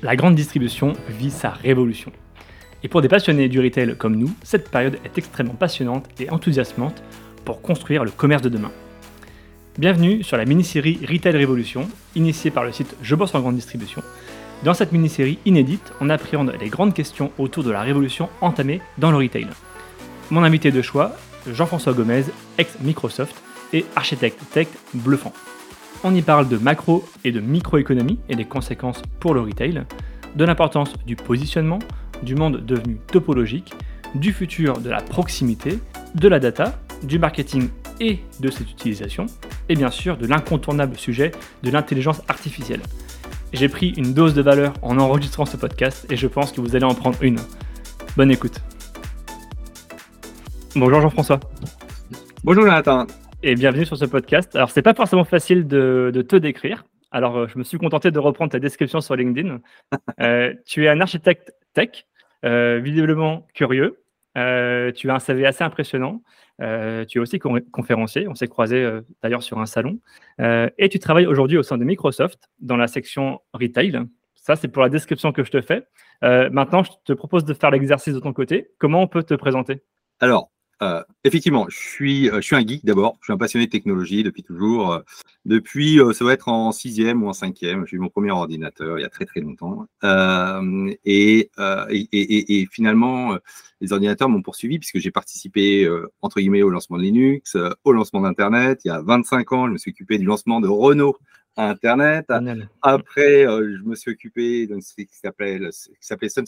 La grande distribution vit sa révolution. Et pour des passionnés du retail comme nous, cette période est extrêmement passionnante et enthousiasmante pour construire le commerce de demain. Bienvenue sur la mini-série Retail Révolution, initiée par le site Je bosse en grande distribution. Dans cette mini-série inédite, on appréhende les grandes questions autour de la révolution entamée dans le retail. Mon invité de choix, Jean-François Gomez, ex-Microsoft et architecte tech bluffant. On y parle de macro et de microéconomie et des conséquences pour le retail, de l'importance du positionnement, du monde devenu topologique, du futur de la proximité, de la data, du marketing et de cette utilisation, et bien sûr de l'incontournable sujet de l'intelligence artificielle. J'ai pris une dose de valeur en enregistrant ce podcast et je pense que vous allez en prendre une. Bonne écoute. Bonjour Jean-François. Bonjour Jonathan et bienvenue sur ce podcast. Alors, c'est pas forcément facile de, te décrire. Alors, euh, je me suis contenté de reprendre ta description sur LinkedIn. Euh, tu es un architecte tech, euh, visiblement curieux. tu as un CV assez impressionnant. tu es aussi conférencier. On s'est croisé d'ailleurs sur un salon. et tu travailles aujourd'hui au sein de Microsoft dans la section retail. Ça, c'est pour la description que je te fais. maintenant, je te propose de faire l'exercice de ton côté. Comment on peut te présenter? Alors, euh, effectivement, je suis, euh, je suis un geek d'abord. Je suis un passionné de technologie depuis toujours. Euh, depuis, ça va être en sixième ou en cinquième. J'ai eu mon premier ordinateur il y a très très longtemps. Et, et, et, finalement, les ordinateurs m'ont poursuivi puisque j'ai participé entre guillemets au lancement de Linux, au lancement d'Internet. Il y a 25 ans, je me suis occupé du lancement de Renault à Internet. Après, je me suis occupé de ce qui s'appelait Sun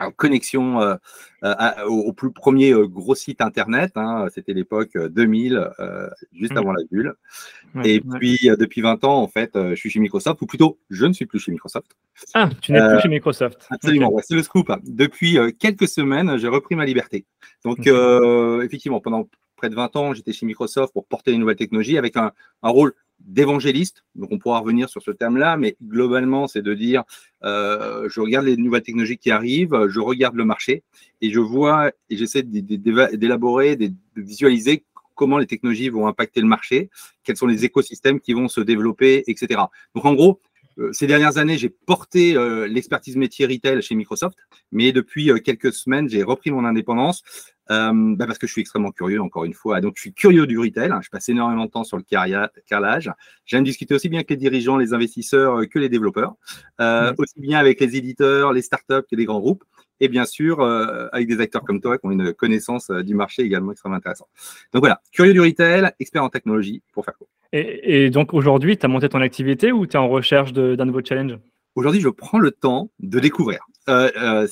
Microsystems connexion euh, euh, au, plus premier euh, gros site internet. Hein, c'était l'époque 2000, juste mmh. avant la bulle. et puis depuis 20 ans, en fait, je suis chez Microsoft, ou plutôt, je ne suis plus chez Microsoft. Ah, tu n'es plus chez Microsoft. Absolument, c'est le scoop. Depuis quelques semaines, j'ai repris ma liberté. Donc, effectivement, pendant près de 20 ans, j'étais chez Microsoft pour porter les nouvelles technologies avec un, un rôle d'évangéliste. Donc, on pourra revenir sur ce terme-là, mais globalement, c'est de dire euh, je regarde les nouvelles technologies qui arrivent, je regarde le marché et je vois et j'essaie d'élaborer, de visualiser comment les technologies vont impacter le marché, quels sont les écosystèmes qui vont se développer, etc. Donc, en gros, euh, ces dernières années, j'ai porté euh, l'expertise métier retail chez Microsoft, mais depuis quelques semaines, j'ai repris mon indépendance euh, bah parce que je suis extrêmement curieux, encore une fois. Donc, je suis curieux du retail. Je passe énormément de temps sur le carrelage. J'aime discuter aussi bien avec les dirigeants, les investisseurs euh, que les développeurs, euh, aussi bien avec les éditeurs, les startups que les grands groupes. Et bien sûr, euh, avec des acteurs comme toi qui ont une connaissance du marché également extrêmement intéressante. Donc voilà, curieux du retail, expert en technologie, pour faire quoi. Et, et donc aujourd'hui, tu as monté ton activité ou tu es en recherche d'un nouveau challenge? Aujourd'hui, je prends le temps de découvrir. Euh,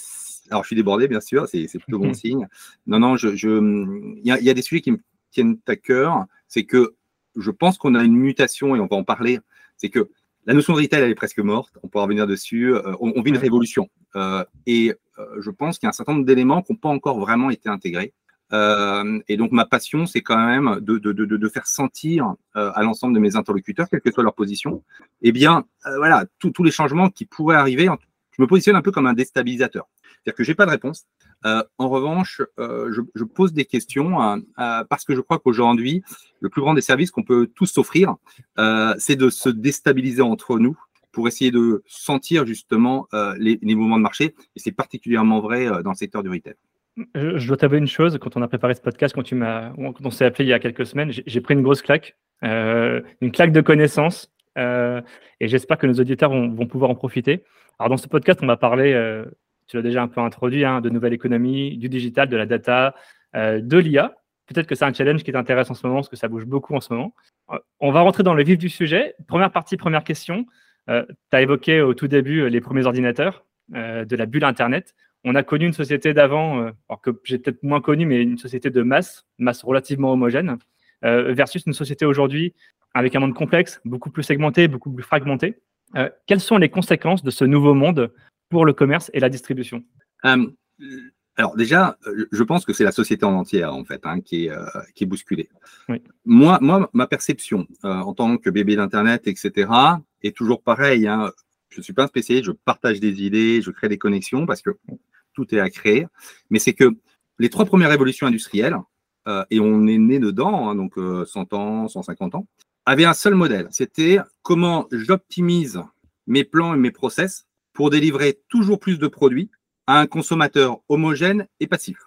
alors, je suis débordé, bien sûr, c'est plutôt bon signe. Non, non, je, il, y a, y, a, des sujets qui me tiennent à cœur. C'est que je pense qu'on a une mutation et on va en parler. C'est que la notion de retail, elle est presque morte. On pourra revenir dessus. Euh, on, vit une révolution. Euh, et euh, je pense qu'il y a un certain nombre d'éléments qui n'ont pas encore vraiment été intégrés. et donc, ma passion, c'est quand même de, de, de, de, faire sentir à l'ensemble de mes interlocuteurs, quelle que soit leur position, eh bien, voilà, tous les changements qui pourraient arriver. Je me positionne un peu comme un déstabilisateur. C'est-à-dire que je n'ai pas de réponse. Euh, en revanche, euh, je, pose des questions euh, parce que je crois qu'aujourd'hui, le plus grand des services qu'on peut tous s'offrir, c'est de se déstabiliser entre nous pour essayer de sentir justement les, mouvements de marché. Et c'est particulièrement vrai dans le secteur du retail. Je, dois t'avouer une chose, quand on a préparé ce podcast, quand, tu m'as, on s'est appelé il y a quelques semaines, j'ai, pris une grosse claque, une claque de connaissances, et j'espère que nos auditeurs vont, pouvoir en profiter. Alors dans ce podcast, on va parler tu l'as déjà un peu introduit, hein, de nouvelles économies, du digital, de la data, euh, de l'IA. Peut-être que c'est un challenge qui t'intéresse en ce moment, parce que ça bouge beaucoup en ce moment. Euh, on va rentrer dans le vif du sujet. Première partie, première question. Euh, tu as évoqué au tout début les premiers ordinateurs de la bulle Internet. On a connu une société d'avant, alors que j'ai peut-être moins connu, mais une société de masse, masse relativement homogène, versus une société aujourd'hui avec un monde complexe, beaucoup plus segmenté, beaucoup plus fragmenté. quelles sont les conséquences de ce nouveau monde pour le commerce et la distribution euh, Alors déjà, je pense que c'est la société en entière en fait hein, qui, est, euh, qui est bousculée. Moi, moi, ma perception euh, en tant que bébé d'internet, etc., est toujours pareil. Hein. Je ne suis pas un spécialiste, je partage des idées, je crée des connexions parce que tout est à créer. Mais c'est que les trois premières révolutions industrielles, et on est né dedans, hein, donc 100 ans, 150 ans, avaient un seul modèle. C'était comment j'optimise mes plans et mes process pour délivrer toujours plus de produits à un consommateur homogène et passif.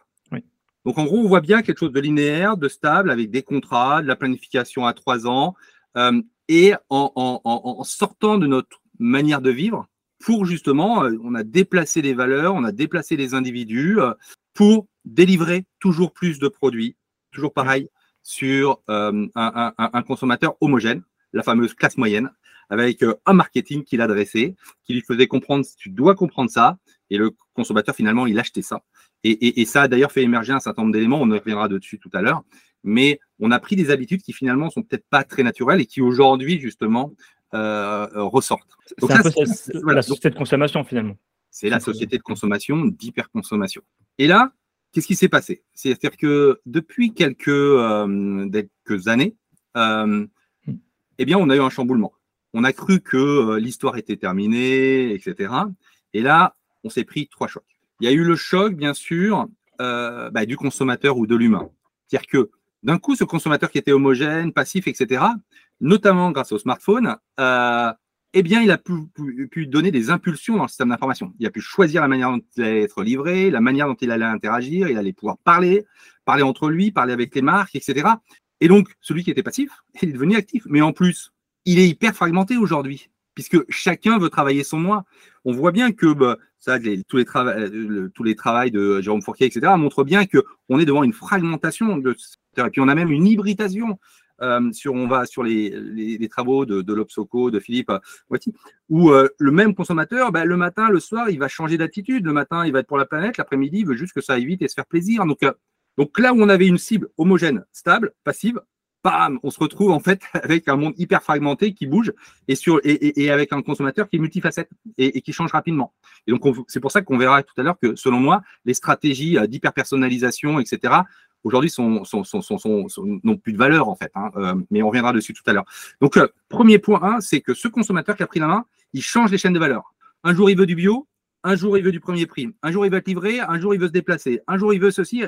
Donc en gros, on voit bien quelque chose de linéaire, de stable, avec des contrats, de la planification à trois ans, euh, et en, sortant de notre manière de vivre, pour justement, euh, on a déplacé les valeurs, on a déplacé les individus euh, pour délivrer toujours plus de produits, toujours pareil, sur un, un, consommateur homogène, la fameuse classe moyenne, avec un marketing qu'il a dressé, qui lui faisait comprendre, tu dois comprendre ça, et le consommateur, finalement, il achetait ça. Et, ça a d'ailleurs fait émerger un certain nombre d'éléments, on reviendra dessus tout à l'heure, mais on a pris des habitudes qui finalement sont peut-être pas très naturelles et qui aujourd'hui justement euh, ressortent. C'est un peu la société de consommation finalement. C'est la société de consommation, d'hyperconsommation. Et là, qu'est-ce qui s'est passé? C'est-à-dire que depuis quelques, euh, quelques années, euh, hmm. eh bien, on a eu un chamboulement. On a cru que l'histoire était terminée, etc. Et là, on s'est pris trois chocs. Il y a eu le choc, bien sûr, euh, bah, du consommateur ou de l'humain. C'est-à-dire que d'un coup, ce consommateur qui était homogène, passif, etc., notamment grâce au smartphone, euh, eh bien, il a pu, donner des impulsions dans le système d'information. Il a pu choisir la manière dont il allait être livré, la manière dont il allait interagir, il allait pouvoir parler, parler entre lui, parler avec les marques, etc. Et donc, celui qui était passif, il est devenu actif. Mais en plus, il est hyper fragmenté aujourd'hui puisque chacun veut travailler son moi. On voit bien que bah, tous, les euh, travaux de Jérôme Fourquier, etc., montrent bien qu'on est devant une fragmentation. De, et puis on a même une hybridation. Euh, sur, on va sur les, travaux de, de de Philippe euh, où le même consommateur, bah, le matin, le soir, il va changer d'attitude. Le matin, il va être pour la planète, l'après-midi, il veut juste que ça aille vite et se faire plaisir. Donc, donc là où on avait une cible homogène, stable, passive, on se retrouve en fait avec un monde hyper fragmenté qui bouge et, sur, et, avec un consommateur qui est multifacette et, qui change rapidement. Et donc, c'est pour ça qu'on verra tout à l'heure que, selon moi, les stratégies euh, d'hyper-personnalisation, etc., aujourd'hui, sont, n'ont plus de valeur en fait. Hein, euh, mais on reviendra dessus tout à l'heure. Donc, euh, premier point, c'est que ce consommateur qui a pris la main, il change les chaînes de valeur. Un jour, il veut du bio, un jour, il veut du premier prix, un jour, il veut être livré, un jour, il veut se déplacer, un jour, il veut ceci,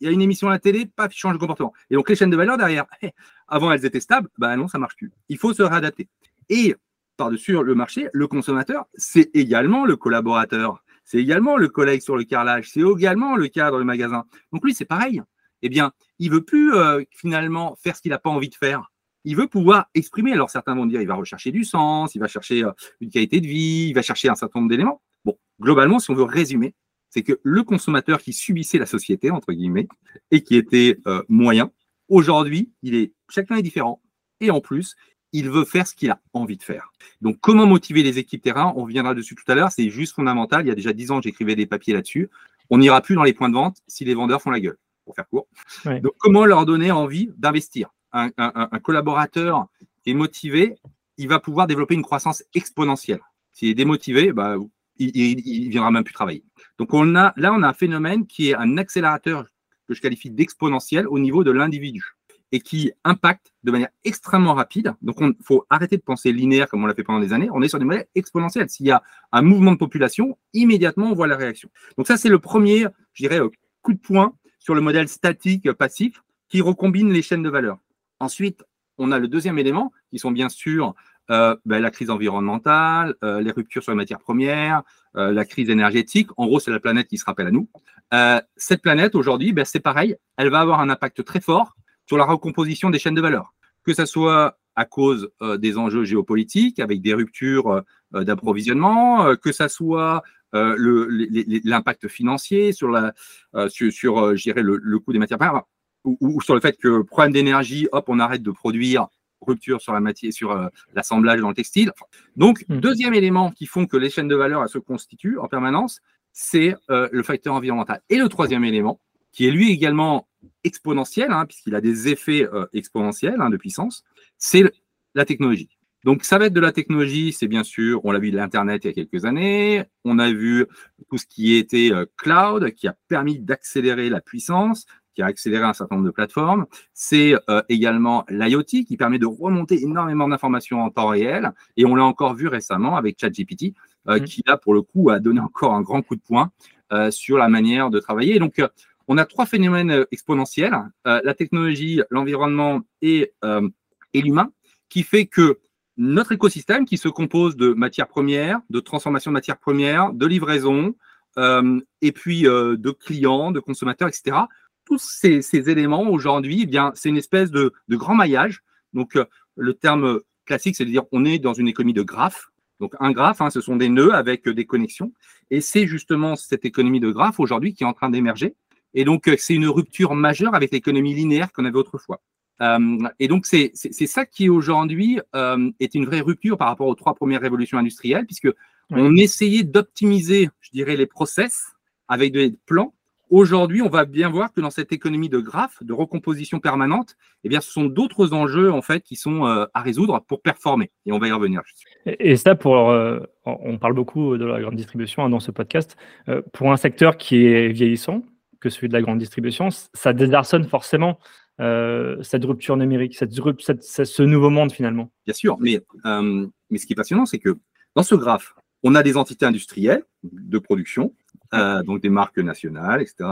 il y a une émission à la télé, paf, il change de comportement. Et donc les chaînes de valeur derrière, avant elles étaient stables, bah non, ça marche plus. Il faut se réadapter. Et par-dessus le marché, le consommateur, c'est également le collaborateur, c'est également le collègue sur le carrelage, c'est également le cadre du magasin. Donc lui, c'est pareil. Eh bien, il veut plus euh, finalement faire ce qu'il n'a pas envie de faire. Il veut pouvoir exprimer. Alors certains vont dire, il va rechercher du sens, il va chercher euh, une qualité de vie, il va chercher un certain nombre d'éléments. Bon, globalement, si on veut résumer, c'est que le consommateur qui subissait la société, entre guillemets, et qui était euh, moyen, aujourd'hui, il est, chacun est différent. Et en plus, il veut faire ce qu'il a envie de faire. Donc, comment motiver les équipes terrain? On reviendra dessus tout à l'heure. C'est juste fondamental. Il y a déjà dix ans, j'écrivais des papiers là-dessus. On n'ira plus dans les points de vente si les vendeurs font la gueule, pour faire court. Donc, comment leur donner envie d'investir? Un, collaborateur qui est motivé, il va pouvoir développer une croissance exponentielle. S'il est démotivé, bah, il ne viendra même plus travailler. Donc on a, là, on a un phénomène qui est un accélérateur que je qualifie d'exponentiel au niveau de l'individu et qui impacte de manière extrêmement rapide. Donc il faut arrêter de penser linéaire comme on l'a fait pendant des années. On est sur des modèles exponentiels. S'il y a un mouvement de population, immédiatement on voit la réaction. Donc ça, c'est le premier, je dirais, euh, coup de poing sur le modèle statique passif qui recombine les chaînes de valeur. Ensuite, on a le deuxième élément qui sont bien sûr euh, ben, la crise environnementale, euh, les ruptures sur les matières premières, euh, la crise énergétique. En gros, c'est la planète qui se rappelle à nous. cette planète, aujourd'hui, ben, c'est pareil, elle va avoir un impact très fort sur la recomposition des chaînes de valeur, que ce soit à cause des enjeux géopolitiques, avec des ruptures d'approvisionnement, que ce soit l'impact financier sur, le, coût des matières premières, ou, ou, sur le fait que problème d'énergie, hop, on arrête de produire rupture sur la matière, sur euh, l'assemblage dans le textile. Donc, hmm. deuxième élément qui font que les chaînes de valeur se constituent en permanence, c'est euh, le facteur environnemental. Et le troisième élément, qui est lui également exponentiel, hein, puisqu'il a des effets euh, exponentiels hein, de puissance, c'est la technologie. Donc, ça va être de la technologie, c'est bien sûr, on l'a vu de l'Internet il y a quelques années, on a vu tout ce qui était cloud, qui a permis d'accélérer la puissance, qui a accéléré un certain nombre de plateformes. C'est euh, également l'IoT qui permet de remonter énormément d'informations en temps réel. Et on l'a encore vu récemment avec ChatGPT, euh, mmh. qui là, pour le coup, a donné encore un grand coup de poing euh, sur la manière de travailler. donc, on a trois phénomènes exponentiels, la technologie, l'environnement et, et l'humain, qui fait que notre écosystème qui se compose de matières premières, de transformation de matières premières, de livraison, et puis de clients, de consommateurs, etc. Tous ces, éléments aujourd'hui, eh bien, c'est une espèce de, grand maillage. Donc, euh, le terme classique, c'est de dire on est dans une économie de graphes. Donc, un graphe, hein, ce sont des nœuds avec des connexions. Et c'est justement cette économie de graphes aujourd'hui qui est en train d'émerger. Et donc, c'est une rupture majeure avec l'économie linéaire qu'on avait autrefois. et donc, c'est ça qui aujourd'hui est une vraie rupture par rapport aux trois premières révolutions industrielles, puisque on essayait d'optimiser, je dirais, les process avec des plans. Aujourd'hui, on va bien voir que dans cette économie de graphes, de recomposition permanente, eh bien, ce sont d'autres enjeux en fait qui sont euh, à résoudre pour performer. Et on va y revenir. Et, ça, pour, euh, on parle beaucoup de la grande distribution hein, dans ce podcast. Euh, pour un secteur qui est vieillissant, que celui de la grande distribution, ça désarçonne forcément cette rupture numérique, cette, ce nouveau monde finalement. Bien sûr, mais, mais ce qui est passionnant, c'est que dans ce graphe, on a des entités industrielles de production, euh, donc des marques nationales, etc.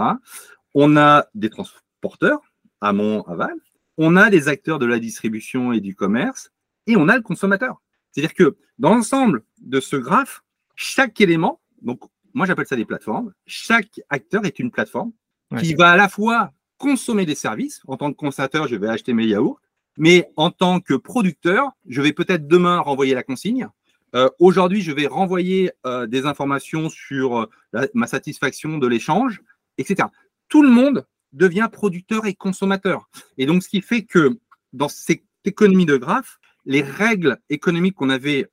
On a des transporteurs, amont, aval. On a des acteurs de la distribution et du commerce. Et on a le consommateur. C'est-à-dire que dans l'ensemble de ce graphe, chaque élément, donc moi j'appelle ça des plateformes, chaque acteur est une plateforme qui va à la fois consommer des services. En tant que consommateur, je vais acheter mes yaourts, mais en tant que producteur, je vais peut-être demain renvoyer la consigne euh, aujourd'hui, je vais renvoyer euh, des informations sur euh, ma satisfaction de l'échange, etc. Tout le monde devient producteur et consommateur. Et donc, ce qui fait que dans cette économie de graphes, les règles économiques qu'on avait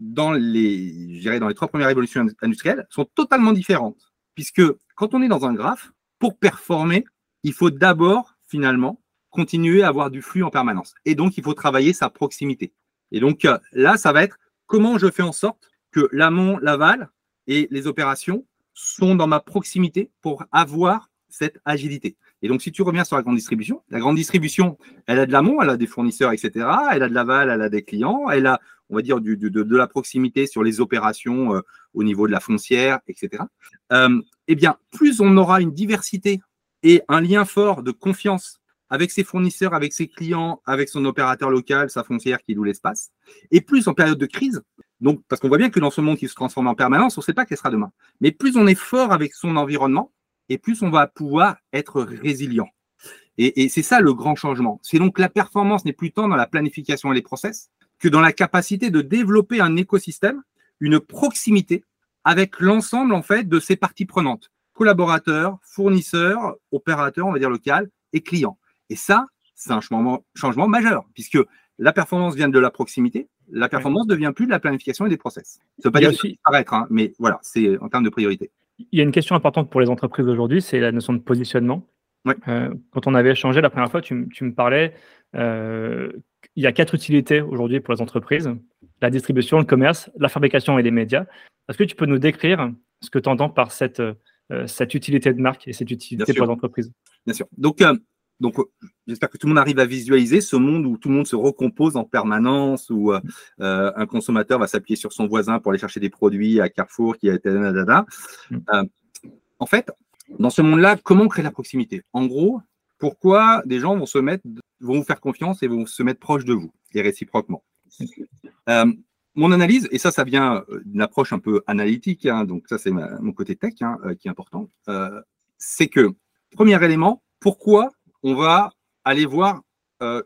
dans les, dans les trois premières révolutions industrielles sont totalement différentes. Puisque quand on est dans un graphe, pour performer, il faut d'abord, finalement, continuer à avoir du flux en permanence. Et donc, il faut travailler sa proximité. Et donc, là, ça va être comment je fais en sorte que l'amont, l'aval et les opérations sont dans ma proximité pour avoir cette agilité. Et donc, si tu reviens sur la grande distribution, la grande distribution, elle a de l'amont, elle a des fournisseurs, etc. Elle a de l'aval, elle a des clients, elle a, on va dire, du, de, la proximité sur les opérations euh, au niveau de la foncière, etc. Euh, eh bien, plus on aura une diversité et un lien fort de confiance avec ses fournisseurs, avec ses clients, avec son opérateur local, sa foncière qui loue l'espace. Et plus en période de crise, donc parce qu'on voit bien que dans ce monde qui se transforme en permanence, on ne sait pas quel sera demain. Mais plus on est fort avec son environnement, et plus on va pouvoir être résilient. Et, c'est ça le grand changement. C'est donc la performance n'est plus tant dans la planification et les process que dans la capacité de développer un écosystème, une proximité avec l'ensemble en fait de ces parties prenantes, collaborateurs, fournisseurs, opérateurs, on va dire local, et clients. Et ça, c'est un changement, changement majeur, puisque la performance vient de la proximité, la performance ne devient plus de la planification et des process. Ça ne veut pas dire aussi... disparaître, hein, mais voilà, c'est en termes de priorité. Il y a une question importante pour les entreprises aujourd'hui, c'est la notion de positionnement. Euh, quand on avait échangé la première fois, tu, me parlais, euh, il y a quatre utilités aujourd'hui pour les entreprises la distribution, le commerce, la fabrication et les médias. Est-ce que tu peux nous décrire ce que tu entends par cette, euh, cette utilité de marque et cette utilité pour les entreprises? Bien sûr. Donc, donc, euh, j'espère que tout le monde arrive à visualiser ce monde où tout le monde se recompose en permanence, où euh, euh, un consommateur va s'appuyer sur son voisin pour aller chercher des produits à Carrefour, qui a été mm. en fait, dans ce monde-là, comment créer la proximité? En gros, pourquoi des gens vont se mettre, vont vous faire confiance et vont se mettre proches de vous, et réciproquement? Mon analyse, et ça, ça vient d'une approche un peu analytique, hein, donc ça, c'est mon côté tech hein, qui est important, c'est que, premier élément, pourquoi on va aller voir euh,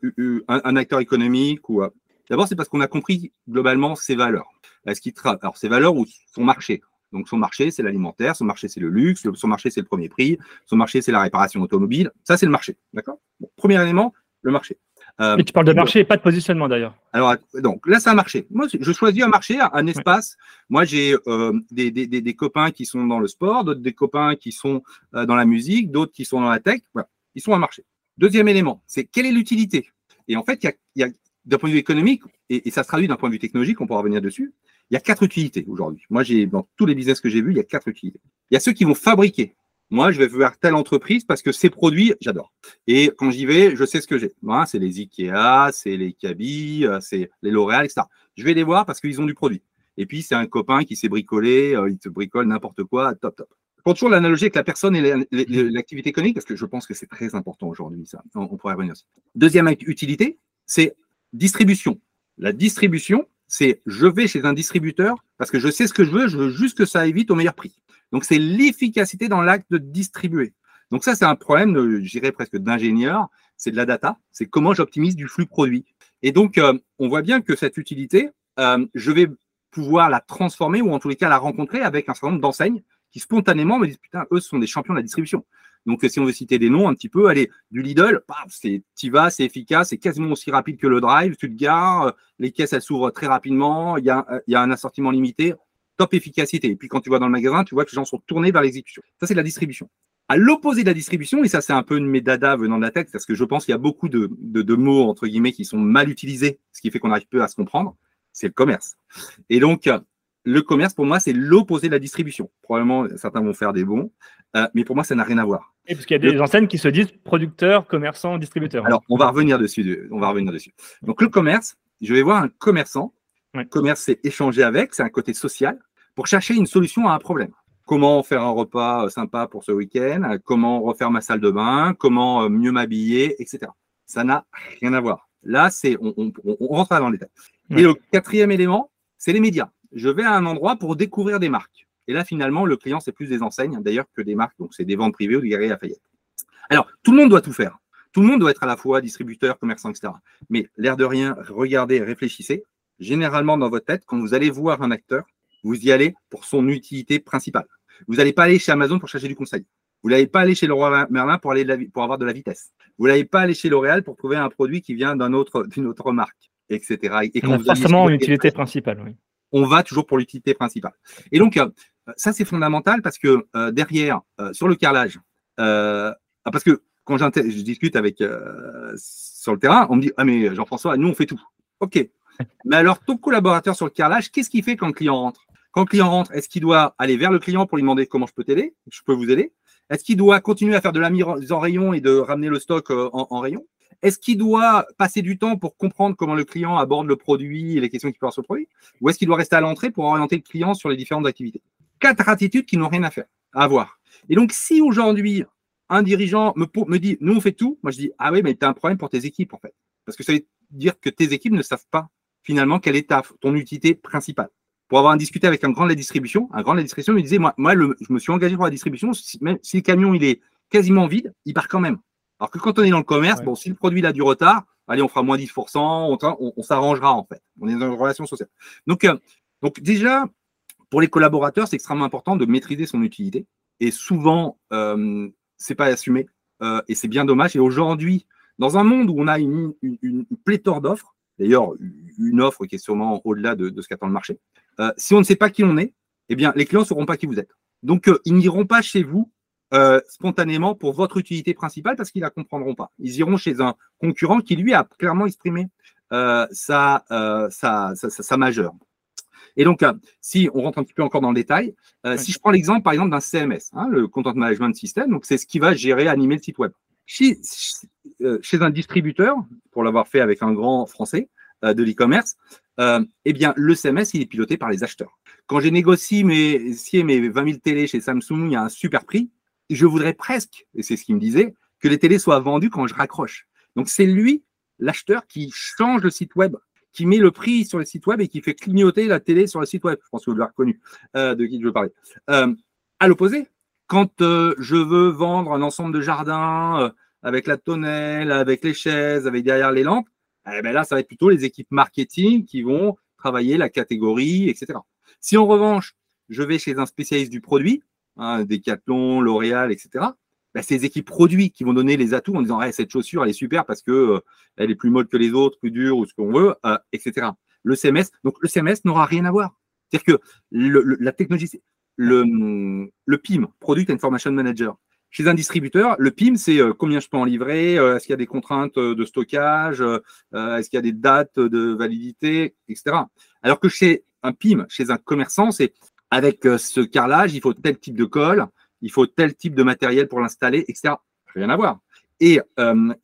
un, acteur économique ou euh, d'abord c'est parce qu'on a compris globalement ses valeurs. Est-ce qu'il alors ses valeurs ou son marché. Donc son marché c'est l'alimentaire, son marché c'est le luxe, son marché c'est le premier prix, son marché c'est la réparation automobile. Ça c'est le marché, d'accord? Premier élément, le marché. Euh, Mais tu parles de marché et pas de positionnement d'ailleurs. Alors, donc là, c'est un marché. Moi, je choisis un marché, un espace. Moi, j'ai des, des, copains qui sont dans le sport, d'autres des copains qui sont dans la musique, d'autres qui sont dans la tech. Voilà ils sont un marché. Deuxième élément, c'est quelle est l'utilité? Et en fait, il y a, d'un point de vue économique, et, ça se traduit d'un point de vue technologique, on pourra revenir dessus, il y a quatre utilités aujourd'hui. Moi, j'ai dans tous les business que j'ai vus, il y a quatre utilités. Il y a ceux qui vont fabriquer. Moi, je vais vers telle entreprise parce que ces produits, j'adore. Et quand j'y vais, je sais ce que j'ai. C'est les Ikea, c'est les Kaby, euh, c'est les L'Oréal, etc. Je vais les voir parce qu'ils ont du produit. Et puis, c'est un copain qui s'est bricolé, euh, il te bricole n'importe quoi, top, top prends toujours l'analogie avec la personne et l'activité économique, parce que je pense que c'est très important aujourd'hui, ça. On, pourrait revenir. Deuxième utilité, c'est distribution. La distribution, c'est je vais chez un distributeur parce que je sais ce que je veux, je veux juste que ça évite au meilleur prix. Donc, c'est l'efficacité dans l'acte de distribuer. Donc, ça, c'est un problème, je dirais presque d'ingénieur, c'est de la data, c'est comment j'optimise du flux produit. Et donc, euh, on voit bien que cette utilité, euh, je vais pouvoir la transformer ou en tous les cas la rencontrer avec un certain nombre d'enseignes qui spontanément me disent putain, eux sont des champions de la distribution. Donc, si on veut citer des noms un petit peu, allez, du Lidl, c'est vas, c'est efficace, c'est quasiment aussi rapide que le drive, tu te gares, euh, les caisses elles s'ouvrent très rapidement, il y, a, il y a un assortiment limité, top efficacité. Et puis quand tu vas dans le magasin, tu vois que les gens sont tournés vers l'exécution. Ça, c'est la distribution. À l'opposé de la distribution, et ça c'est un peu une médada venant de la tête, parce que je pense qu'il y a beaucoup de, de, mots, entre guillemets, qui sont mal utilisés, ce qui fait qu'on arrive peu à se comprendre, c'est le commerce. Et donc, le commerce, pour moi, c'est l'opposé de la distribution. Probablement, certains vont faire des bons, euh, mais pour moi, ça n'a rien à voir. Et parce qu'il y a des enseignes qui se disent producteurs, commerçants, distributeurs. Alors, on va revenir dessus. On va revenir dessus. Donc, le commerce, je vais voir un commerçant. Le commerce, c'est échanger avec, c'est un côté social, pour chercher une solution à un problème comment faire un repas euh, sympa pour ce week-end, euh, comment refaire ma salle de bain, comment mieux m'habiller, etc. Ça n'a rien à voir. Là, c'est on, on, on rentre dans les détails. Et le quatrième élément, c'est les médias. Je vais à un endroit pour découvrir des marques. Et là, finalement, le client, c'est plus des enseignes, d'ailleurs, que des marques. Donc, c'est des ventes privées ou des galeries Lafayette. Alors, tout le monde doit tout faire. Tout le monde doit être à la fois distributeur, commerçant, etc. Mais l'air de rien, regardez, réfléchissez. Généralement, dans votre tête, quand vous allez voir un acteur, vous y allez pour son utilité principale. Vous n'allez pas aller chez Amazon pour chercher du conseil. Vous n'allez pas aller chez Leroy Merlin pour, aller pour avoir de la vitesse. Vous n'allez pas aller chez L'Oréal pour trouver un produit qui vient d'une autre, autre marque, etc. Et quand forcément une utilité principale. Oui. On va toujours pour l'utilité principale. Et donc, euh, ça, c'est fondamental parce que euh, derrière, euh, sur le carrelage, ah, parce que quand je discute avec sur le terrain, on me dit Ah, mais Jean-François, nous, on fait tout. OK. Mais alors, ton collaborateur sur le carrelage, qu'est-ce qu'il fait quand le client rentre? Quand le client rentre, est-ce qu'il doit aller vers le client pour lui demander comment je peux t'aider? Je peux vous aider. Est-ce qu'il doit continuer à faire de la mise en rayon et de ramener le stock en, rayon? Est-ce qu'il doit passer du temps pour comprendre comment le client aborde le produit et les questions qu'il peut sur le produit Ou est-ce qu'il doit rester à l'entrée pour orienter le client sur les différentes activités? Quatre attitudes qui n'ont rien à faire, à avoir. Et donc, si aujourd'hui, un dirigeant me, dit, nous, on fait tout, moi, je dis, ah oui, mais tu as un problème pour tes équipes, en fait. Parce que ça veut dire que tes équipes ne savent pas, finalement, quelle est ton utilité principale pour avoir discuté avec un grand de la distribution, un grand de la distribution me disait, moi, je me suis engagé pour la distribution, même si le camion il est quasiment vide, il part quand même. Alors que quand on est dans le commerce, bon, si le produit a du retard, allez, on fera moins 10%, on, on, s'arrangera en fait. On est dans une relation sociale. Donc, euh, donc déjà, pour les collaborateurs, c'est extrêmement important de maîtriser son utilité. Et souvent, euh, c'est pas assumé. Euh, et c'est bien dommage. Et aujourd'hui, dans un monde où on a une, une pléthore d'offres, d'ailleurs une offre qui est sûrement au-delà de, ce qu'attend le marché. Euh, si on ne sait pas qui on est, eh bien, les clients ne sauront pas qui vous êtes. Donc, ils n'iront pas chez vous euh, spontanément pour votre utilité principale parce qu'ils ne la comprendront pas. Ils iront chez un concurrent qui, lui, a clairement exprimé sa, sa, sa, majeure. Et donc, si on rentre un petit peu encore dans le détail, si je prends l'exemple, par exemple, d'un CMS, hein, le Content Management System, donc c'est ce qui va gérer, animer le site web. Chez, chez un distributeur, pour l'avoir fait avec un grand français, euh, de l'e-commerce, euh, eh bien, le CMS, il est piloté par les acheteurs. Quand j'ai négocié mes, mes 20 000 télés chez Samsung, il y a un super prix. Je voudrais presque, et c'est ce qu'il me disait, que les télés soient vendues quand je raccroche. Donc, c'est lui, l'acheteur, qui change le site web, qui met le prix sur le site web et qui fait clignoter la télé sur le site web. Je pense que vous l'avez reconnu euh, de qui je veux parler. à l'opposé, quand je veux vendre un ensemble de jardins avec la tonnelle, avec les chaises, avec derrière les lampes, eh ben là, ça va être plutôt les équipes marketing qui vont travailler la catégorie, etc. Si en revanche, je vais chez un spécialiste du produit, hein, Decathlon, L'Oréal, etc., ben, c'est les équipes produits qui vont donner les atouts en disant cette chaussure, elle est super parce que euh, elle est plus molle que les autres, plus dure ou ce qu'on veut, euh, etc. Le CMS, donc le CMS n'aura rien à voir. C'est-à-dire que la technologie, le, le PIM, Product Information Manager, chez un distributeur, le PIM, c'est euh, combien je peux en livrer, euh, est-ce qu'il y a des contraintes de stockage, est-ce qu'il y a des dates de validité, etc. Alors que chez un PIM, chez un commerçant, c'est avec ce carrelage, il faut tel type de colle, il faut tel type de matériel pour l'installer, etc. Rien à voir. Et,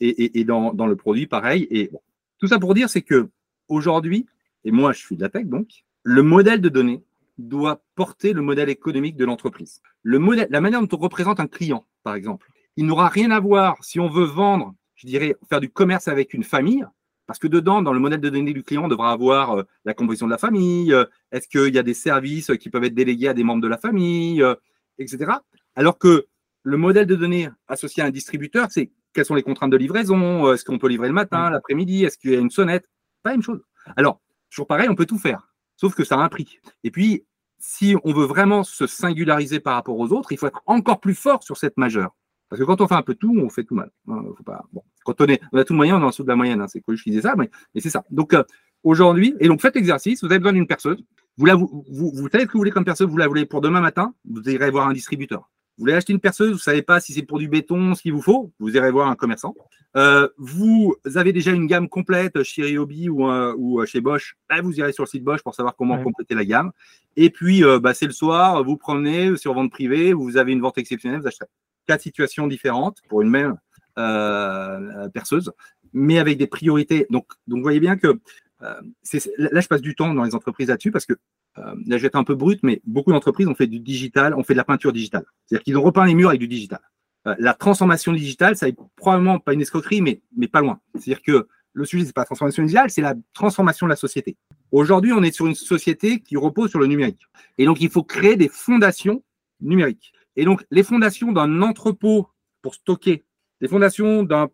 et, dans, le produit, pareil. Et tout ça pour dire, c'est que aujourd'hui, et moi je suis de la tech donc, le modèle de données doit porter le modèle économique de l'entreprise. La manière dont on représente un client, par exemple, il n'aura rien à voir si on veut vendre, je dirais, faire du commerce avec une famille, Parce que dedans, dans le modèle de données du client, on devra avoir euh, la composition de la famille, euh, est-ce qu'il y a des services qui peuvent être délégués à des membres de la famille, euh, etc. Alors que le modèle de données associé à un distributeur, c'est quelles sont les contraintes de livraison, est-ce qu'on peut livrer le matin, l'après-midi, est-ce qu'il y a une sonnette Pas la même chose. Alors, toujours pareil, on peut tout faire, sauf que ça a un prix. Et puis, si on veut vraiment se singulariser par rapport aux autres, il faut être encore plus fort sur cette majeure. Parce que quand on fait un peu tout, on fait tout mal. Hein, faut pas... bon. Quand on, est, on a tout le moyen, on est en dessous de la moyenne. Hein. C'est cool, je disais ça, mais, c'est ça. Donc euh, aujourd'hui, et donc faites l'exercice, vous avez besoin d'une personne. Vous, la, vous, vous, savez ce que vous voulez comme personne, vous la voulez pour demain matin, vous irez voir un distributeur. Vous voulez acheter une perceuse, vous ne savez pas si c'est pour du béton, ce qu'il vous faut, vous irez voir un commerçant. Euh, vous avez déjà une gamme complète chez Ryobi ou, euh, ou chez Bosch, bah, vous irez sur le site Bosch pour savoir comment compléter la gamme. Et puis, bah, c'est le soir, vous prenez sur vente privée, vous avez une vente exceptionnelle, vous achetez quatre situations différentes pour une même euh, perceuse, mais avec des priorités. Donc, vous voyez bien que euh, là, je passe du temps dans les entreprises là-dessus parce que euh, là, je vais être un peu brut, mais beaucoup d'entreprises ont fait du digital, ont fait de la peinture digitale. C'est-à-dire qu'ils ont repeint les murs avec du digital. la transformation digitale, ça n'est probablement pas une escroquerie, mais, mais pas loin. C'est-à-dire que le sujet, ce n'est pas la transformation digitale, c'est la transformation de la société. Aujourd'hui, on est sur une société qui repose sur le numérique. Et donc, il faut créer des fondations numériques. Et donc, les fondations d'un entrepôt pour stocker, les fondations d'un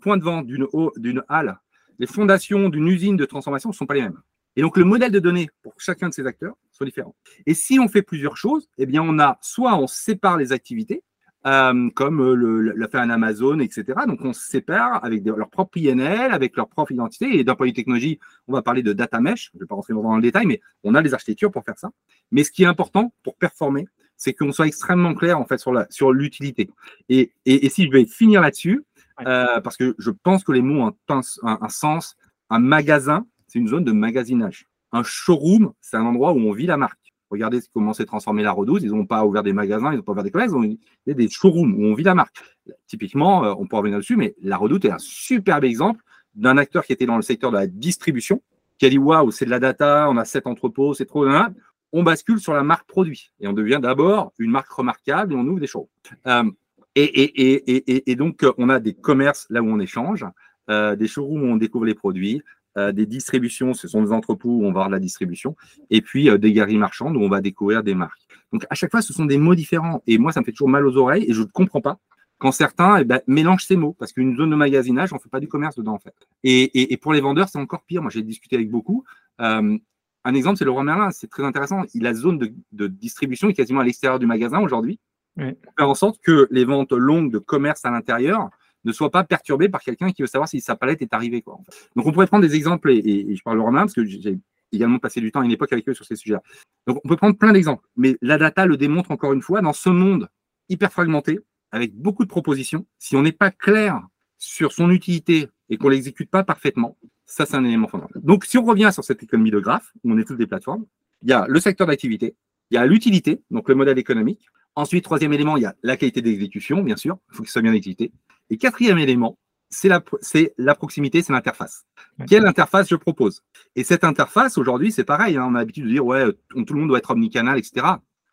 point de vente, d'une halle, les fondations d'une usine de transformation ne sont pas les mêmes. Et donc, le modèle de données pour chacun de ces acteurs sont différents. Et si on fait plusieurs choses, eh bien, on a soit on sépare les activités, euh, comme l'a fait un Amazon, etc. Donc, on se sépare avec leur propre INL, avec leur propre identité. Et d'un point de vue technologie, on va parler de data mesh. Je ne vais pas rentrer dans le détail, mais on a les architectures pour faire ça. Mais ce qui est important pour performer, c'est qu'on soit extrêmement clair en fait sur l'utilité. Et, et, si je vais finir là-dessus, euh, parce que je pense que les mots ont un, un, sens. Un magasin, c'est une zone de magasinage. Un showroom, c'est un endroit où on vit la marque. Regardez comment s'est transformé la Redoute. Ils n'ont pas ouvert des magasins, ils n'ont pas ouvert des commerces, ils ont des showrooms où on vit la marque. Typiquement, euh, on peut revenir dessus, mais la Redoute est un superbe exemple d'un acteur qui était dans le secteur de la distribution, qui a dit waouh, c'est de la data, on a sept entrepôts, c'est trop on bascule sur la marque produit et on devient d'abord une marque remarquable et on ouvre des choses. Euh, et, donc, on a des commerces là où on échange, euh, des showrooms où on découvre les produits, euh, des distributions, ce sont des entrepôts où on va voir la distribution, et puis des galeries marchandes où on va découvrir des marques. Donc, à chaque fois, ce sont des mots différents. Et moi, ça me fait toujours mal aux oreilles et je ne comprends pas quand certains eh ben, mélangent ces mots, parce qu'une zone de magasinage, on ne fait pas du commerce dedans, en fait. Et, pour les vendeurs, c'est encore pire. Moi, j'ai discuté avec beaucoup un exemple, c'est le roi Merlin. C'est très intéressant. La zone de, distribution est quasiment à l'extérieur du magasin aujourd'hui. Pour faire en sorte que les ventes longues de commerce à l'intérieur ne soient pas perturbées par quelqu'un qui veut savoir si sa palette est arrivée. Quoi, Donc, on pourrait prendre des exemples, et, je parle roi Merlin parce que j'ai également passé du temps à une époque avec eux sur ces sujets-là. Donc, on peut prendre plein d'exemples. Mais la data le démontre encore une fois, dans ce monde hyper fragmenté, avec beaucoup de propositions, si on n'est pas clair sur son utilité et qu'on ne l'exécute pas parfaitement, ça, c'est un élément fondamental. Donc, si on revient sur cette économie de graphes, où on est toutes des plateformes, il y a le secteur d'activité, il y a l'utilité, donc le modèle économique. Ensuite, troisième élément, il y a la qualité d'exécution, bien sûr, il faut qu'il soit bien exécuté. Et quatrième élément, c'est la, la, proximité, c'est l'interface. Quelle interface je propose? Et cette interface, aujourd'hui, c'est pareil. Hein, on a l'habitude de dire, ouais, tout le monde doit être omnicanal, etc.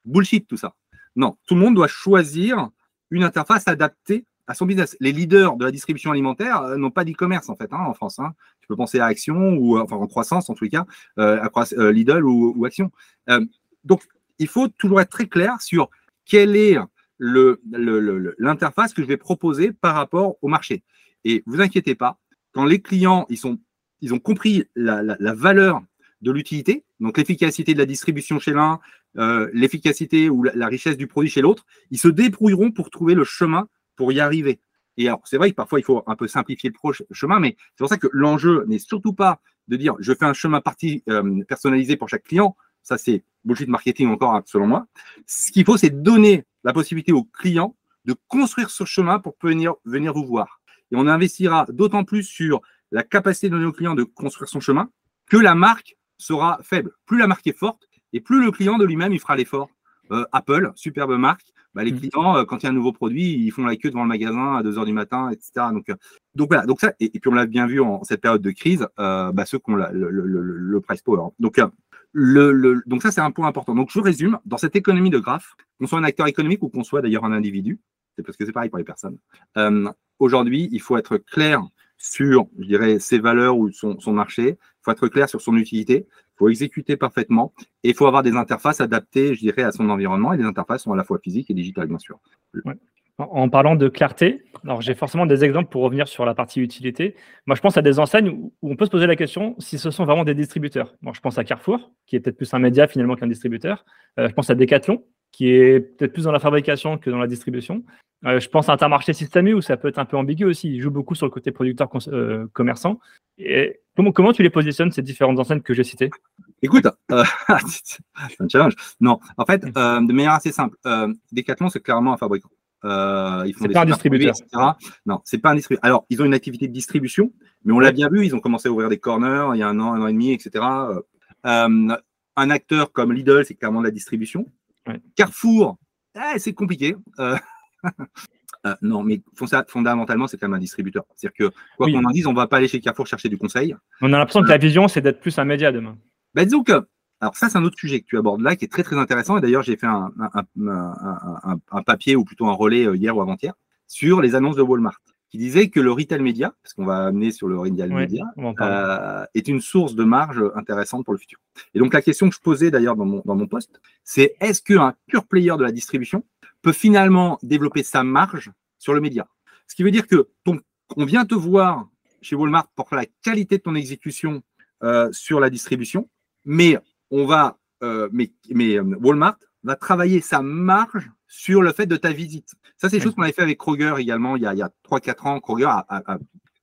Bullshit, tout ça. Non, tout le monde doit choisir une interface adaptée à son business. Les leaders de la distribution alimentaire euh, n'ont pas d'e-commerce en fait hein, en France. Hein. Tu peux penser à Action ou euh, enfin en croissance en tous les cas, euh, à Lidl ou, Action. donc il faut toujours être très clair sur quelle est l'interface que je vais proposer par rapport au marché. Et vous inquiétez pas, quand les clients ils sont ils ont compris la, la valeur de l'utilité, donc l'efficacité de la distribution chez l'un, l'efficacité ou la, la, richesse du produit chez l'autre, ils se débrouilleront pour trouver le chemin pour y arriver. Et alors, c'est vrai que parfois, il faut un peu simplifier le chemin, mais c'est pour ça que l'enjeu n'est surtout pas de dire je fais un chemin parti euh, personnalisé pour chaque client. Ça, c'est bullshit marketing encore, hein, selon moi. Ce qu'il faut, c'est donner la possibilité au client de construire ce chemin pour venir, venir vous voir. Et on investira d'autant plus sur la capacité de donner au client de construire son chemin que la marque sera faible. Plus la marque est forte et plus le client de lui-même, il fera l'effort. Euh, Apple, superbe marque, bah, les mmh. clients, euh, quand il y a un nouveau produit, ils font la queue devant le magasin à 2 heures du matin, etc. Donc, euh, donc voilà. Donc ça, et, puis on l'a bien vu en cette période de crise, euh, bah, ceux qui ont le, le, price power. Donc, donc ça, c'est un point important. Donc je résume, dans cette économie de graphes, qu'on soit un acteur économique ou qu'on soit d'ailleurs un individu, c'est parce que c'est pareil pour les personnes. Aujourd'hui, il faut être clair sur, je dirais, ses valeurs ou son, marché. Il faut être clair sur son utilité. Il faut exécuter parfaitement et il faut avoir des interfaces adaptées, je dirais, à son environnement. Et les interfaces sont à la fois physiques et digitales, bien sûr. En parlant de clarté, alors j'ai forcément des exemples pour revenir sur la partie utilité. Moi, je pense à des enseignes où on peut se poser la question si ce sont vraiment des distributeurs. Moi, je pense à Carrefour, qui est peut-être plus un média finalement qu'un distributeur. Euh, je pense à Decathlon, qui est peut-être plus dans la fabrication que dans la distribution. Euh, je pense à Intermarché Système où ça peut être un peu ambigu aussi. Il joue beaucoup sur le côté producteur-commerçant. Et comment, comment tu les positionnes, ces différentes enseignes que j'ai citées? Écoute, euh, c'est un challenge. Non, en fait, de manière assez simple, Decathlon, c'est clairement un fabricant. Euh, ils font pas un distributeur. Non, c'est pas un distributeur. Alors, ils ont une activité de distribution, mais on l'a bien vu, ils ont commencé à ouvrir des corners il y a un an, un an et demi, etc. Euh, un acteur comme Lidl, c'est clairement de la distribution. Carrefour, eh, c'est compliqué. Euh, non, mais fondamentalement, c'est quand même un distributeur. C'est-à-dire que, quoi qu'on en dise, on ne va pas aller chez Carrefour chercher du conseil. On a l'impression que la vision, c'est d'être plus un média demain. Bah, disons que alors ça, c'est un autre sujet que tu abordes là, qui est très très intéressant. Et d'ailleurs, j'ai fait un, papier ou plutôt un relais euh, hier ou avant-hier sur les annonces de Walmart, qui disait que le retail média, parce qu'on va amener sur le retail média, euh, est une source de marge intéressante pour le futur. Et donc la question que je posais d'ailleurs dans mon, dans mon poste, c'est est-ce qu'un pur player de la distribution peut finalement développer sa marge sur le média? Ce qui veut dire que ton, on vient te voir chez Walmart pour la qualité de ton exécution euh, sur la distribution, mais on va, euh, mais, mais, euh, Walmart va travailler sa marge sur le fait de ta visite. Ça, c'est des choses qu'on avait fait avec Kroger également il y a, il y a 3-4 ans. Kroger,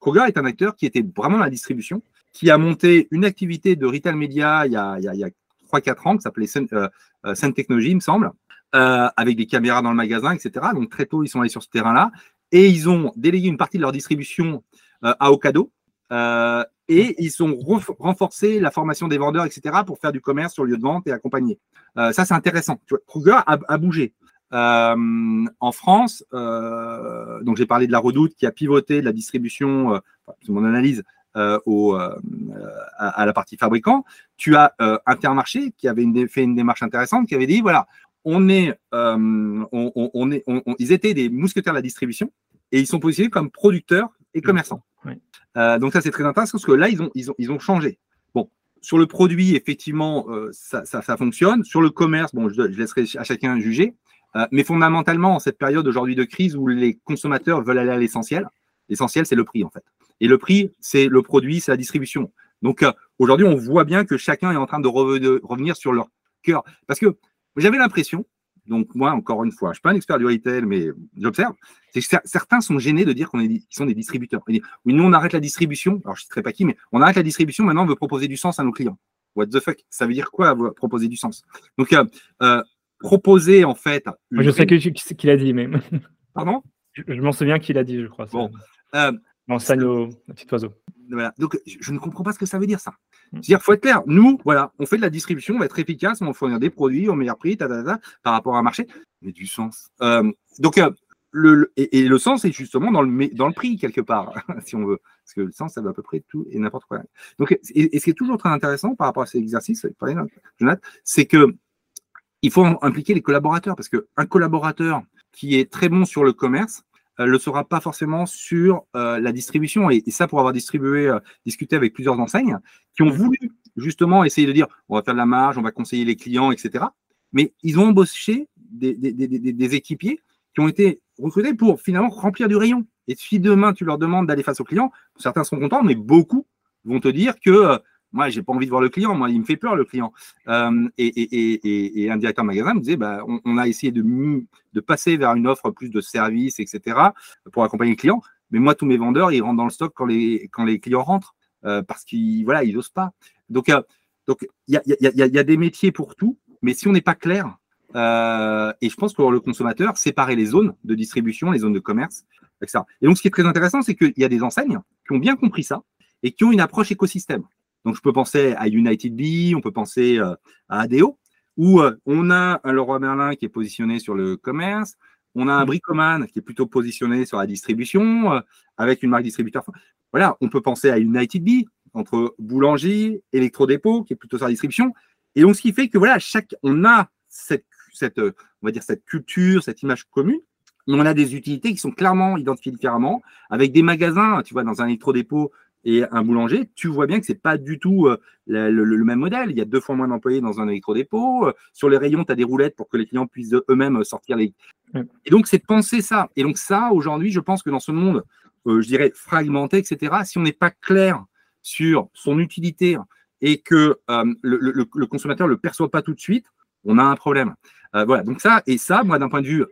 Kroger est un acteur qui était vraiment dans la distribution, qui a monté une activité de retail média il y a, il y a, 3-4 ans, qui s'appelait Sun, euh, Technology, il me semble, avec des caméras dans le magasin, etc. Donc très tôt, ils sont allés sur ce terrain-là. Et ils ont délégué une partie de leur distribution à Ocado, euh, et ils ont renforcé la formation des vendeurs, etc., pour faire du commerce sur le lieu de vente et accompagner. Euh, ça, c'est intéressant. Kruger a, bougé. Euh, en France, donc j'ai parlé de la redoute qui a pivoté de la distribution, mon analyse, au, à, la partie fabricant. Tu as Intermarché qui avait fait une démarche intéressante, qui avait dit voilà, on est, on, est ils étaient des mousquetaires de la distribution et ils sont positionnés comme producteurs et commerçants. Euh, donc ça, c'est très intéressant parce que là, ils ont, ils ont, ils ont changé. Bon, sur le produit, effectivement, euh, ça, ça, ça, fonctionne. Sur le commerce, bon, je, je laisserai à chacun juger. Euh, mais fondamentalement, en cette période aujourd'hui de crise où les consommateurs veulent aller à l'essentiel, l'essentiel, c'est le prix, en fait. Et le prix, c'est le produit, c'est la distribution. Donc aujourd'hui, on voit bien que chacun est en train de revenir sur leur cœur. Parce que j'avais l'impression, donc moi, encore une fois, je ne suis pas un expert du retail, mais j'observe, c'est que certains sont gênés de dire qu'ils sont des distributeurs. oui, nous, on arrête la distribution. Alors, je ne sais pas qui, mais on arrête la distribution, maintenant, on veut proposer du sens à nos clients. What the fuck? Ça veut dire quoi, proposer du sens? Donc, euh, euh, proposer, en fait… je sais qu'il a dit, mais… Pardon? Je, m'en souviens qu'il a dit, je crois. Bon. Euh, Enseigne au petit oiseau. Donc, je ne comprends pas ce que ça veut dire, ça. Mm. C'est-à-dire, faut être clair. Nous, voilà, on fait de la distribution, on va être efficace, on va fournir des produits au meilleur prix, par rapport à un marché, mais du sens. Euh, donc, euh, le, et, le sens est justement dans le, dans le prix, quelque part, si on veut. Parce que le sens, ça veut à peu près tout et n'importe quoi. Donc, et, ce qui est toujours très intéressant par rapport à ces exercices, Jonathan, c'est que il faut impliquer les collaborateurs, parce qu'un collaborateur qui est très bon sur le commerce, ne euh, le sera pas forcément sur euh, la distribution. Et, ça, pour avoir distribué, euh, discuté avec plusieurs enseignes qui ont voulu justement essayer de dire on va faire de la marge, on va conseiller les clients, etc. Mais ils ont embauché des, des, équipiers qui ont été recrutés pour finalement remplir du rayon. Et si demain tu leur demandes d'aller face aux clients, certains seront contents, mais beaucoup vont te dire que moi, j'ai pas envie de voir le client. Moi, il me fait peur, le client. Euh, et, un directeur magasin me disait, bah, on, a essayé de, passer vers une offre plus de services, etc., pour accompagner le client. Mais moi, tous mes vendeurs, ils rentrent dans le stock quand les, clients rentrent, euh, parce qu'ils voilà, ils n'osent pas. Donc, euh, donc il y a, des métiers pour tout, mais si on n'est pas clair, et je pense que pour le consommateur, séparer les zones de distribution, les zones de commerce, etc. Et donc, ce qui est très intéressant, c'est qu'il y a des enseignes qui ont bien compris ça et qui ont une approche écosystème. Donc, je peux penser à United Bee, on peut penser euh, à ADO, où euh, on a un Leroy Merlin qui est positionné sur le commerce, on a un mm. Bricoman qui est plutôt positionné sur la distribution, euh, avec une marque distributeur. Voilà, on peut penser à United Bee, entre boulanger, électrodépôt, qui est plutôt sur la distribution. Et donc, ce qui fait que voilà, chaque, on a cette, cette, on va dire, cette culture, cette image commune, on a des utilités qui sont clairement identifiées différemment, avec des magasins, tu vois, dans un électrodépôt et un boulanger, tu vois bien que c'est pas du tout euh, le, même modèle. Il y a deux fois moins d'employés dans un électrodépôt. Sur les rayons, tu as des roulettes pour que les clients puissent eux-mêmes sortir les. Et donc, c'est de penser ça. Et donc, ça, aujourd'hui, je pense que dans ce monde, euh, je dirais, fragmenté, etc., si on n'est pas clair sur son utilité et que euh, le, consommateur ne le perçoit pas tout de suite, on a un problème. voilà, donc ça, et ça, moi, d'un point de vue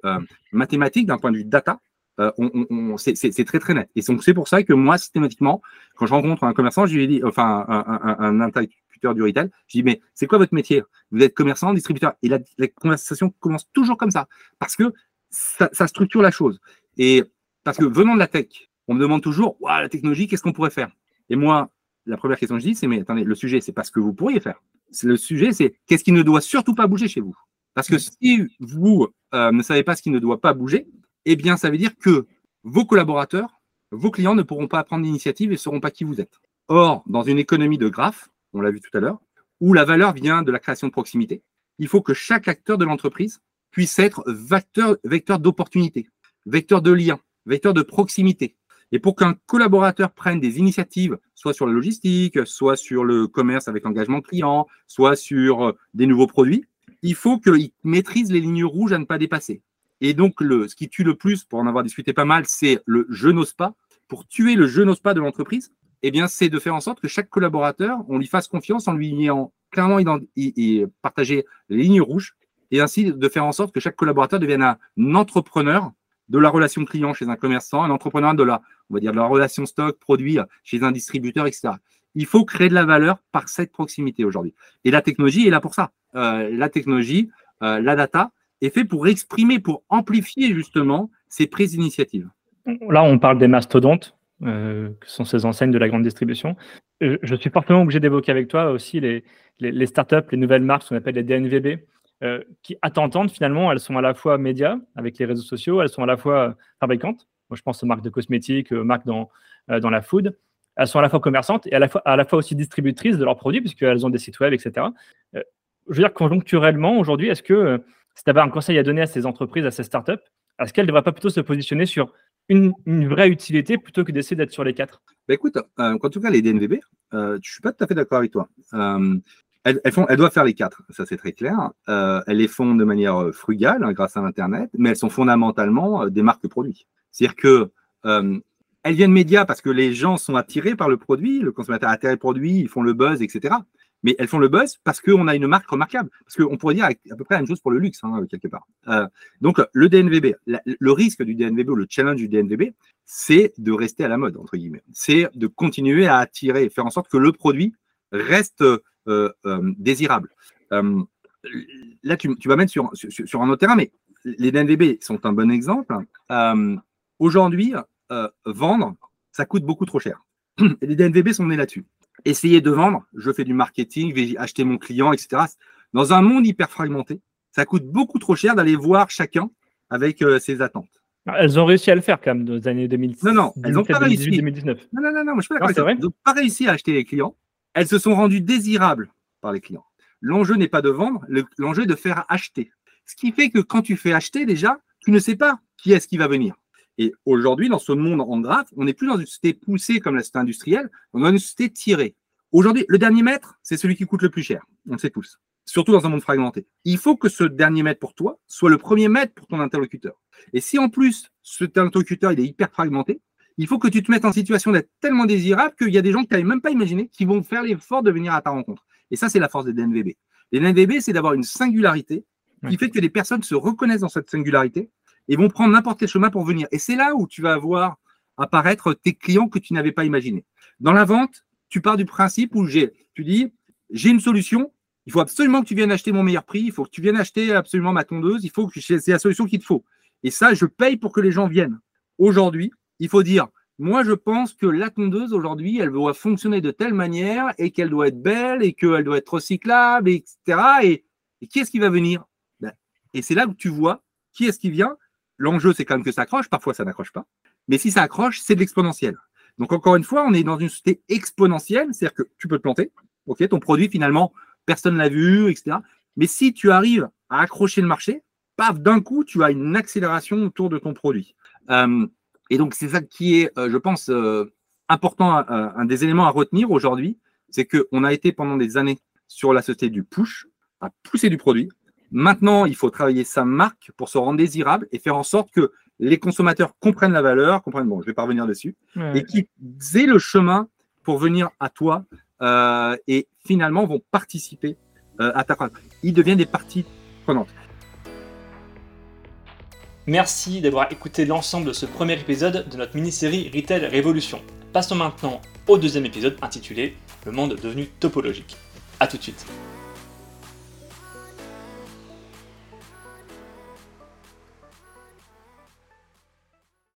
mathématique, d'un point de vue data, euh, on, c'est très très net. Et c'est pour ça que moi, systématiquement, quand je rencontre un commerçant, je lui dis, enfin un, interlocuteur du retail, je dis, mais c'est quoi votre métier? Vous êtes commerçant, distributeur Et la, conversation commence toujours comme ça, parce que ça, structure la chose. Et parce que venant de la tech, on me demande toujours, la technologie, qu'est-ce qu'on pourrait faire? Et moi, la première question que je dis, c'est, mais attendez, le sujet, c'est pas ce que vous pourriez faire. Le sujet, c'est qu'est-ce qui ne doit surtout pas bouger chez vous? Parce que si vous euh, ne savez pas ce qui ne doit pas bouger, eh bien, ça veut dire que vos collaborateurs, vos clients ne pourront pas prendre l'initiative et ne sauront pas qui vous êtes. Or, dans une économie de graphes, on l'a vu tout à l'heure, où la valeur vient de la création de proximité, il faut que chaque acteur de l'entreprise puisse être vecteur, d'opportunité, vecteur de lien, vecteur de proximité. Et pour qu'un collaborateur prenne des initiatives, soit sur la logistique, soit sur le commerce avec engagement client, soit sur euh, des nouveaux produits, il faut qu'il maîtrise les lignes rouges à ne pas dépasser. Et donc, le, ce qui tue le plus, pour en avoir discuté pas mal, c'est le je n'ose pas. Pour tuer le je n'ose pas de l'entreprise, eh bien, c'est de faire en sorte que chaque collaborateur, on lui fasse confiance en lui ayant clairement et partager les lignes rouges, et ainsi de faire en sorte que chaque collaborateur devienne un entrepreneur de la relation client chez un commerçant, un entrepreneur de la, on va dire, de la relation stock produit chez un distributeur, etc. Il faut créer de la valeur par cette proximité aujourd'hui. Et la technologie est là pour ça. Euh, la technologie, euh, la data, est fait pour exprimer, pour amplifier justement ces prises d'initiative. Là, on parle des mastodontes, euh, que sont ces enseignes de la grande distribution. Je, suis fortement obligé d'évoquer avec toi aussi les, les, startups, les nouvelles marques, ce qu'on appelle les DNVB, euh, qui, à t'entendre, finalement, elles sont à la fois médias avec les réseaux sociaux, elles sont à la fois fabricantes. Moi, je pense aux marques de cosmétiques, aux marques dans, euh, dans la food. Elles sont à la fois commerçantes et à la fois, à la fois aussi distributrices de leurs produits, puisqu'elles ont des sites web, etc. je veux dire, conjoncturellement, aujourd'hui, est-ce que si tu un conseil à donner à ces entreprises, à ces startups, est-ce qu'elles ne devraient pas plutôt se positionner sur une, vraie utilité plutôt que d'essayer d'être sur les quatre? Bah Écoute, euh, en tout cas, les DNVB, euh, je ne suis pas tout à fait d'accord avec toi. Euh, elles, doivent faire les quatre, ça c'est très clair. elles les font de manière frugale hein, grâce à Internet, mais elles sont fondamentalement des marques produits. C'est-à-dire que elles viennent médias parce que les gens sont attirés par le produit, le consommateur est attiré le produit, ils font le buzz, etc mais elles font le buzz parce qu'on a une marque remarquable. Parce qu'on pourrait dire à peu près la même chose pour le luxe, hein, quelque part. Euh, donc, le DNVB, le risque du DNVB ou le challenge du DNVB, c'est de rester à la mode, entre guillemets. C'est de continuer à attirer, faire en sorte que le produit reste euh, euh, désirable. là, tu, vas mettre sur, sur, un autre terrain, mais les DNVB sont un bon exemple. Aujourd'hui, vendre, ça coûte beaucoup trop cher. Et les DNVB sont nés là-dessus essayer de vendre, je fais du marketing, je vais acheter mon client, etc. Dans un monde hyper fragmenté, ça coûte beaucoup trop cher d'aller voir chacun avec euh, ses attentes. Elles ont réussi à le faire quand même dans les années 2010. Non, non, elles n'ont pas réussi. 2019. Non, non, non, non, je suis pas d'accord. Elles n'ont pas réussi à acheter les clients. Elles se sont rendues désirables par les clients. L'enjeu n'est pas de vendre, l'enjeu est de faire acheter. Ce qui fait que quand tu fais acheter, déjà, tu ne sais pas qui est-ce qui va venir. Et aujourd'hui, dans ce monde en graphe, on n'est plus dans une société poussée comme la société industrielle, on est dans une société tirée. Aujourd'hui, le dernier mètre, c'est celui qui coûte le plus cher. On le sait tous. Surtout dans un monde fragmenté. Il faut que ce dernier mètre pour toi soit le premier mètre pour ton interlocuteur. Et si en plus, cet interlocuteur, il est hyper fragmenté, il faut que tu te mettes en situation d'être tellement désirable qu'il y a des gens que tu n'avais même pas imaginé qui vont faire l'effort de venir à ta rencontre. Et ça, c'est la force des DNVB. Les DNVB, c'est d'avoir une singularité qui fait que les personnes se reconnaissent dans cette singularité et vont prendre n'importe quel chemin pour venir. Et c'est là où tu vas voir apparaître tes clients que tu n'avais pas imaginés. Dans la vente, tu pars du principe où j'ai, tu dis, j'ai une solution, il faut absolument que tu viennes acheter mon meilleur prix, il faut que tu viennes acheter absolument ma tondeuse, il faut que c'est la solution qu'il te faut. Et ça, je paye pour que les gens viennent. Aujourd'hui, il faut dire, moi, je pense que la tondeuse, aujourd'hui, elle doit fonctionner de telle manière et qu'elle doit être belle et qu'elle doit être recyclable, etc. Et, qui est-ce qui va venir? Ben, Et c'est là où tu vois qui est-ce qui vient L'enjeu, c'est quand même que ça accroche. Parfois, ça n'accroche pas. Mais si ça accroche, c'est de l'exponentiel. Donc, encore une fois, on est dans une société exponentielle. C'est-à-dire que tu peux te planter. OK, ton produit, finalement, personne ne l'a vu, etc. Mais si tu arrives à accrocher le marché, paf, d'un coup, tu as une accélération autour de ton produit. Euh, et donc, c'est ça qui est, je pense, important, un des éléments à retenir aujourd'hui, c'est qu'on a été pendant des années sur la société du push, à pousser du produit. Maintenant, il faut travailler sa marque pour se rendre désirable et faire en sorte que les consommateurs comprennent la valeur, comprennent, bon, je vais pas revenir dessus, et qu'ils aient le chemin pour venir à toi euh, et finalement vont participer euh, à ta croissance. Ils deviennent des parties prenantes. Merci d'avoir écouté l'ensemble de ce premier épisode de notre mini-série Retail Révolution. Passons maintenant au deuxième épisode intitulé Le monde devenu topologique. A tout de suite.